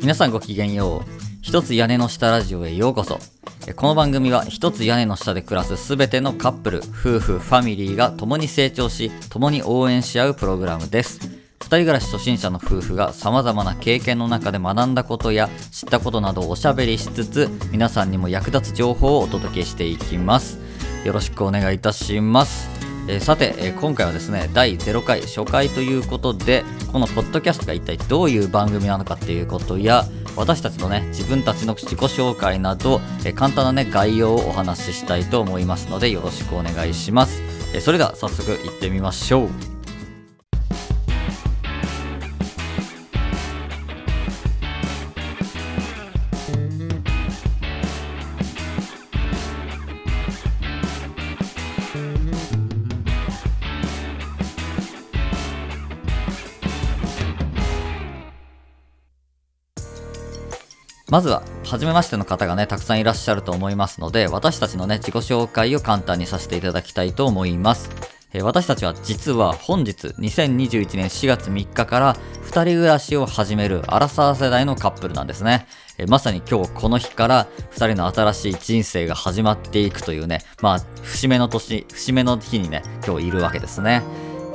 皆さんごきげんよう。一つ屋根の下ラジオへようこそ。この番組は一つ屋根の下で暮らすすべてのカップル夫婦ファミリーが共に成長し共に応援し合うプログラムです。二人暮らし初心者の夫婦が様々な経験の中で学んだことや知ったことなどをおしゃべりしつつ皆さんにも役立つ情報をお届けしていきます。よろしくお願いいたします。えーさて、えー今回はですね第0回初回ということでこのポッドキャストが一体どういう番組なのかっていうことや私たちのね自分たちの自己紹介など、えー簡単なね概要をお話ししたいと思いますのでよろしくお願いします、えそれでは早速いってみましょう。まずは初めましての方がねたくさんいらっしゃると思いますので私たちのね自己紹介を簡単にさせていただきたいと思いますえー私たちは実は本日2021年4月3日から2人暮らしを始めるアラサー世代のカップルなんですね。えまさに今日この日から2人の新しい人生が始まっていくというね、まあ節目の年、節目の日にね、今日いるわけですね。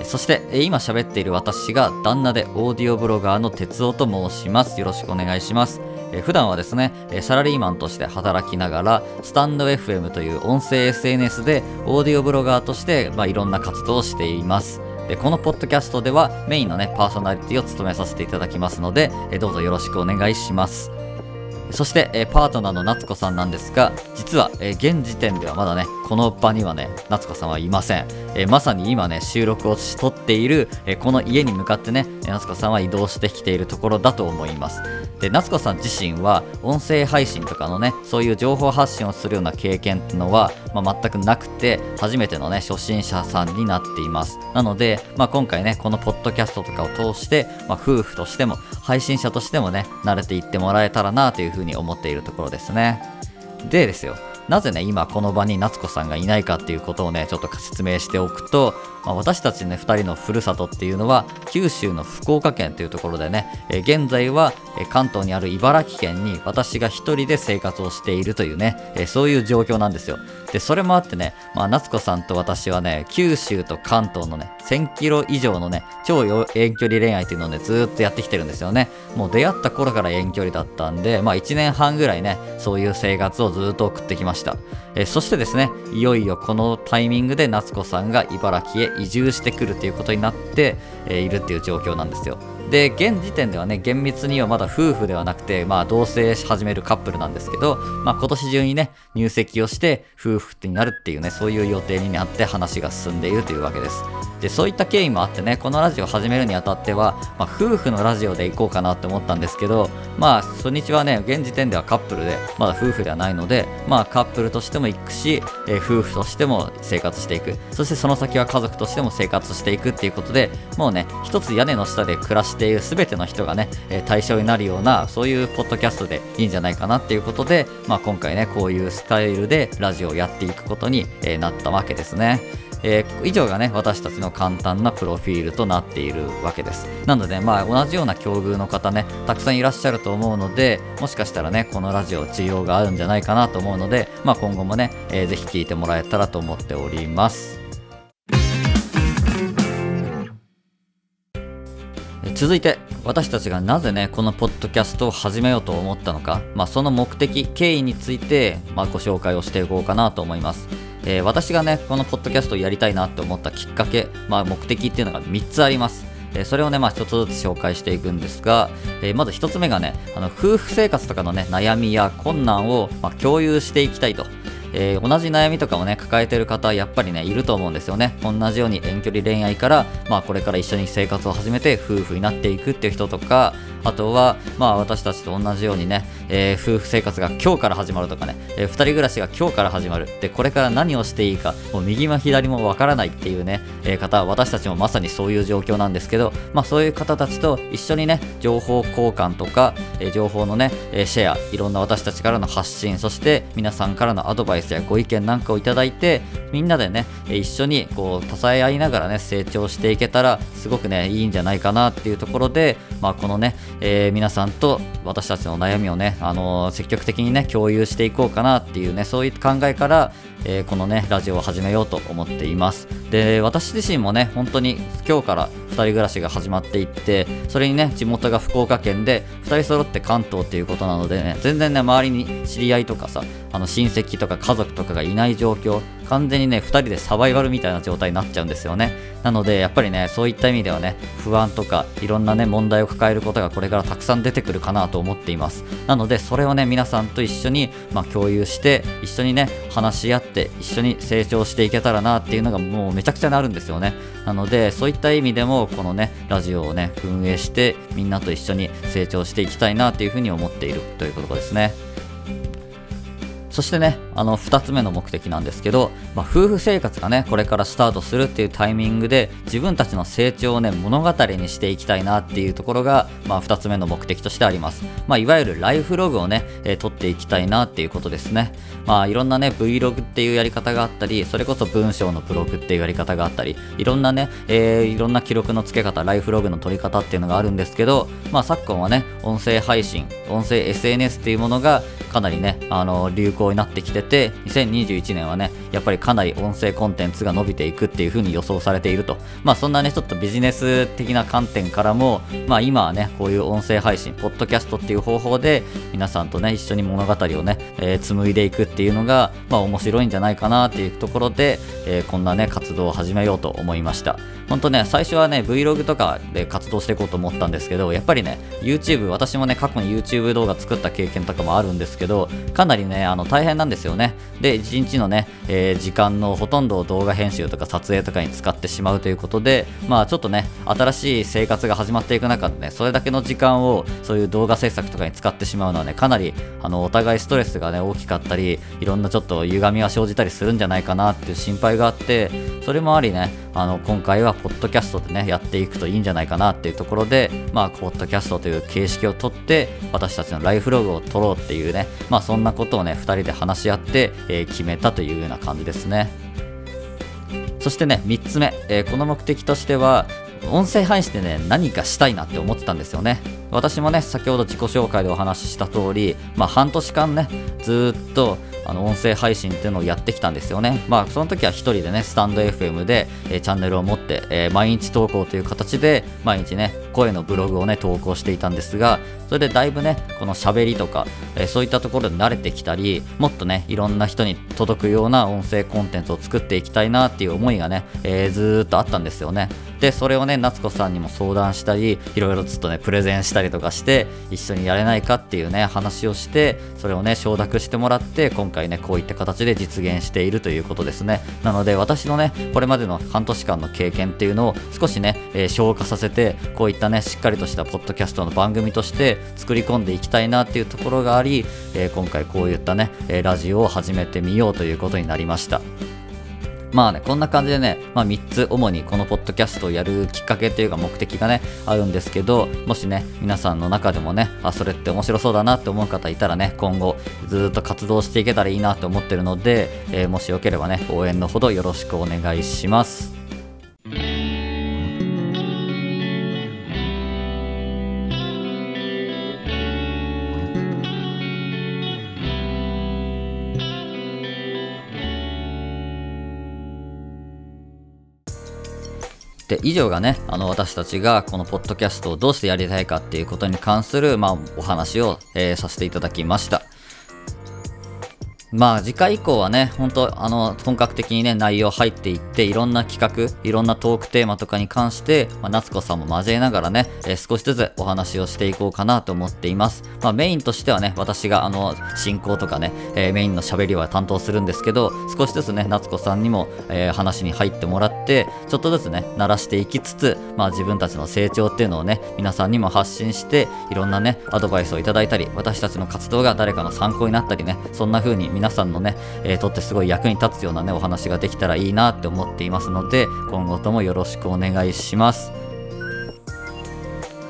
そして、今喋っている私が旦那でオーディオブロガーの哲夫と申します。よろしくお願いします。えー普段はですね、サラリーマンとして働きながら、スタンド FM という音声 SNS でオーディオブロガーとして、まあ、いろんな活動をしています。でこのポッドキャストではメインのねパーソナリティを務めさせていただきますので、えどうぞよろしくお願いします。そして、えパートナーの夏子さんなんですが、実は、え現時点ではまだね、この場にはね、夏子さんはいません。えまさに今ね、収録をしとっている、えこの家に向かってね、夏子さんは移動してきているところだと思います。で、夏子さん自身は、音声配信とかのね、そういう情報発信をするような経験っていうのは、まあ、全くなくて、初めてのね、初心者さんになっています。なので、まあ、今回ね、このポッドキャストとかを通して、まあ、夫婦としても、配信者としてもね、慣れていってもらえたらなというふうに思っているところですね。でですよ、なぜね、今この場に夏子さんがいないかっていうことをね、ちょっと説明しておくと、まあ、私たちね、2人のふるさとっていうのは、九州の福岡県というところでね、え現在は、関東にある茨城県に私が一人で生活をしているというね、えそういう状況なんですよ。で、それもあってね、まあ、夏子さんと私はね、九州と関東のね、1000キロ以上のね、超遠距離恋愛っていうのをね、ずっとやってきてるんですよね。もう出会った頃から遠距離だったんで、まあ1年半ぐらいね、そういう生活をずっと送ってきました。えそしてですね、いよいよこのタイミングで夏子さんが茨城へ移住してくるということになって、いるっていう状況なんですよ。で、現時点ではね、厳密にはまだ夫婦ではなくて、まあ同棲し始めるカップルなんですけど、まあ今年中にね、入籍をして夫婦になるっていうね、そういう予定になって話が進んでいるというわけです。で、そういった経緯もあってね、このラジオ始めるにあたっては、まあ夫婦のラジオで行こうかなって思ったんですけど、まあ初日はね、現時点ではカップルで、まだ夫婦ではないので、まあカップルとしても行くし、えー夫婦としても生活していく。そしてその先は家族としても生活していくっていうことで、もうね、一つ屋根の下で暮らしている全ての人がね、え対象になるような、そういうポッドキャストでいいんじゃないかなっていうことで、まあ今回ね、こういうスタイルでラジオをやっていくことに、えなったわけですね。えー以上がね私たちの簡単なプロフィールとなっているわけですなのでまあ同じような境遇の方ねたくさんいらっしゃると思うのでもしかしたらねこのラジオ需要があるんじゃないかなと思うのでまあ今後もね、えーぜひ聞いてもらえたらと思っております続いて私たちがなぜねこのポッドキャストを始めようと思ったのか、まあ、その目的経緯について、まあ、ご紹介をしていこうかなと思います、えー私がねこのポッドキャストをやりたいなって思ったきっかけ、まあ、目的っていうのが3つありますそれをね、まあ、一つずつ紹介していくんですが、えーまず一つ目がね、あの夫婦生活とかのね、悩みや困難を、まあ、共有していきたいと。えー同じ悩みとかをね抱えてる方やっぱりねいると思うんですよね。同じように遠距離恋愛からまあこれから一緒に生活を始めて夫婦になっていくっていう人とかあとはまあ私たちと同じようにね、えー夫婦生活が今日から始まるとかね、えー二人暮らしが今日から始まる。でこれから何をしていいかもう右も左もわからないっていうね、えー方私たちもまさにそういう状況なんですけどまあそういう方たちと一緒にね情報交換とか、えー情報のね、えーシェアいろんな私たちからの発信そして皆さんからのアドバイスやご意見なんかをいただいてみんなでね、一緒にこう支え合いながらね成長していけたらすごくねいいんじゃないかなっていうところでまあこのね、えー、皆さんと私たちの悩みをね、あのー、積極的にね、共有していこうかなっていうね、そういう考えから、えー、このね、ラジオを始めようと思っています。で、私自身もね、本当に今日から2人暮らしが始まっていって、それにね、地元が福岡県で、2人揃って関東っていうことなのでね、全然ね、周りに知り合いとかさ、あの親戚とか家族とかがいない状況、完全にね、2人でサバイバルみたいな状態になっちゃうんですよね。なので、やっぱりね、そういった意味ではね、不安とか、いろんなね、問題を抱えることがこれからたくさん出てくるかなと思っています。なので、それをね、皆さんと一緒に、まあ、共有して、一緒にね、話し合って、一緒に成長していけたらなっていうのがもうめちゃくちゃなるんですよね。なので、そういった意味でも、このね、ラジオをね、運営して、みんなと一緒に成長していきたいなっていうふうに思っているということですね。そしてね、あの、2つ目の目的なんですけど、まあ、夫婦生活がね、これからスタートするっていうタイミングで、自分たちの成長をね、物語にしていきたいなっていうところが、まあ、2つ目の目的としてあります。まあ、いわゆるライフログをね、えー、撮っていきたいなっていうことですね。まあ、いろんなね、Vlog っていうやり方があったり、それこそ文章のブログっていうやり方があったり、いろんなね、えー、いろんな記録の付け方、ライフログの取り方っていうのがあるんですけど、まあ、昨今はね、音声配信、音声 SNS っていうものが、かなりね、あの、流行になってきてて、2021年はね、やっぱりかなり音声コンテンツが伸びていくっていう風に予想されていると。まあそんなね、ちょっとビジネス的な観点からも、まあ今はね、こういう音声配信、ポッドキャストっていう方法で、皆さんとね、一緒に物語をね、えー、紡いでいくっていうのが、まあ面白いんじゃないかなっていうところで、えー、こんなね、活動を始めようと思いました。ほんとね、最初はね、Vlog とかで活動していこうと思ったんですけど、やっぱりね、YouTube、私もね、過去に YouTube 動画作った経験とかもあるんですけど、かなりね、あの、大変なんですよね。で、1日のね、えー、時間のほとんどを動画編集とか撮影とかに使ってしまうということで、まあちょっとね、新しい生活が始まっていく中でね、それだけの時間をそういう動画制作とかに使ってしまうのはね、かなり、あの、お互いストレスがね、大きかったり、いろんなちょっと歪みが生じたりするんじゃないかなっていう心配があって、それもありね、あの、今回はポッドキャストでね、やっていくといいんじゃないかなっていうところで、まあ、ポッドキャストという形式をとって、私たちのライフログを撮ろうっていうね、まあ、そんなことをね、2人で話し合って、えー、決めたというような感じですね。そしてね、3つ目、えー、この目的としては、音声配信でね、何かしたいなって思ってたんですよね。私もね、先ほど自己紹介でお話しした通り、まあ、半年間ね、ずっとあの音声配信っていうのをやってきたんですよね。まあその時は1人でね、スタンド FM で、えー、チャンネルを持って、えー、毎日投稿という形で毎日ね、声のブログをね、投稿していたんですが、それでだいぶね、この喋りとか、えー、そういったところで慣れてきたり、もっとね、いろんな人に届くような音声コンテンツを作っていきたいなっていう思いがね、えー、ずーっとあったんですよね。で、それをね、夏子さんにも相談したり、いろいろずっとね、プレゼンしたりとかして、一緒にやれないかっていうね、話をして、それをね、承諾してもらって、今回ね、こういった形で実現しているということですね。なので、私のね、これまでの半年間の経験っていうのを少しね、えー、消化させて、こういったね、しっかりとしたポッドキャストの番組として作り込んでいきたいなっていうところがあり、えー、今回こういったね、ラジオを始めてみようということになりました。まあね、こんな感じでね、まあ、3つ主にこのポッドキャストをやるきっかけというか目的がね、あるんですけど、もしね、皆さんの中でもね、あ、それって面白そうだなって思う方いたらね、今後ずっと活動していけたらいいなと思ってるので、えー、もしよければね、応援のほどよろしくお願いします。で以上がねあの私たちがこのポッドキャストをどうしてやりたいかっていうことに関する、まあ、お話を、えー、させていただきました。まあ次回以降はね、本当あの、本格的にね、内容入っていって、いろんな企画、いろんなトークテーマとかに関して、まあ、夏子さんも交えながらね、えー、少しずつお話をしていこうかなと思っています。まあメインとしてはね、私があの、進行とかね、えー、メインの喋りは担当するんですけど、少しずつね、夏子さんにも、えー、話に入ってもらって、ちょっとずつね、慣らしていきつつ、まあ自分たちの成長っていうのをね、皆さんにも発信して、いろんなね、アドバイスをいただいたり、私たちの活動が誰かの参考になったりね、そんな風に皆皆さんのね、えー、とってすごい役に立つようなね、お話ができたらいいなって思っていますので、今後ともよろしくお願いします。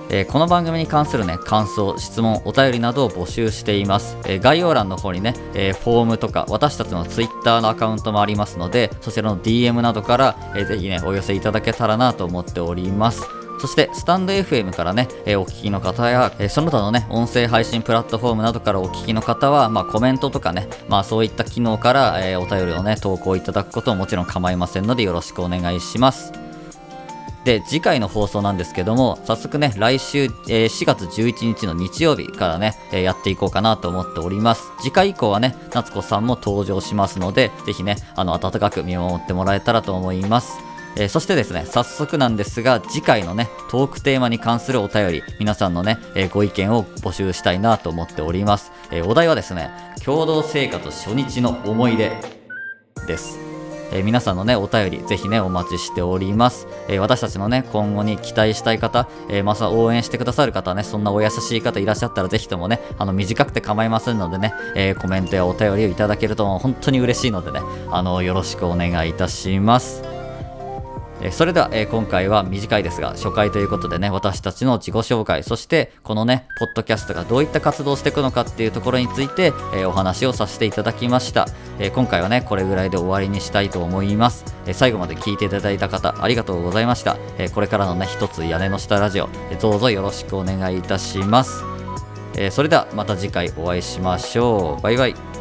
えー、この番組に関するね、感想、質問、お便りなどを募集しています。えー、概要欄の方にね、えー、フォームとか、私たちの Twitter のアカウントもありますので、そちらの DM などから、えー、ぜひね、お寄せいただけたらなと思っております。そしてスタンド FM からね、えー、お聞きの方や、えー、その他のね音声配信プラットフォームなどからお聞きの方は、まあ、コメントとかね、まあ、そういった機能から、えー、お便りをね投稿いただくことももちろん構いませんのでよろしくお願いします。で次回の放送なんですけども早速ね来週、えー、4月11日の日曜日からね、えー、やっていこうかなと思っております。次回以降はね夏子さんも登場しますのでぜひねあの温かく見守ってもらえたらと思います。えー、そしてですね、早速なんですが、次回のね、トークテーマに関するお便り、皆さんのね、えー、ご意見を募集したいなと思っております。えー、お題はですね、共同生活初日の思い出です。え、皆さんのね、お便り、ぜひね、お待ちしております。え、私たちのね、今後に期待したい方、え、また応援してくださる方ね、そんなお優しい方いらっしゃったら、ぜひともね、あの、短くて構いませんのでね、えコメントやお便りをいただけると本当に嬉しいのでね、あの、よろしくお願いいたします。えそれでは、え今回は短いですが初回ということでね私たちの自己紹介そしてこのねポッドキャストがどういった活動をしていくのかっていうところについて、えお話をさせていただきました、え今回はねこれぐらいで終わりにしたいと思います、え最後まで聞いていただいた方ありがとうございました、えこれからのね一つ屋根の下ラジオ、えどうぞよろしくお願いいたします、えそれではまた次回お会いしましょう。バイバイ。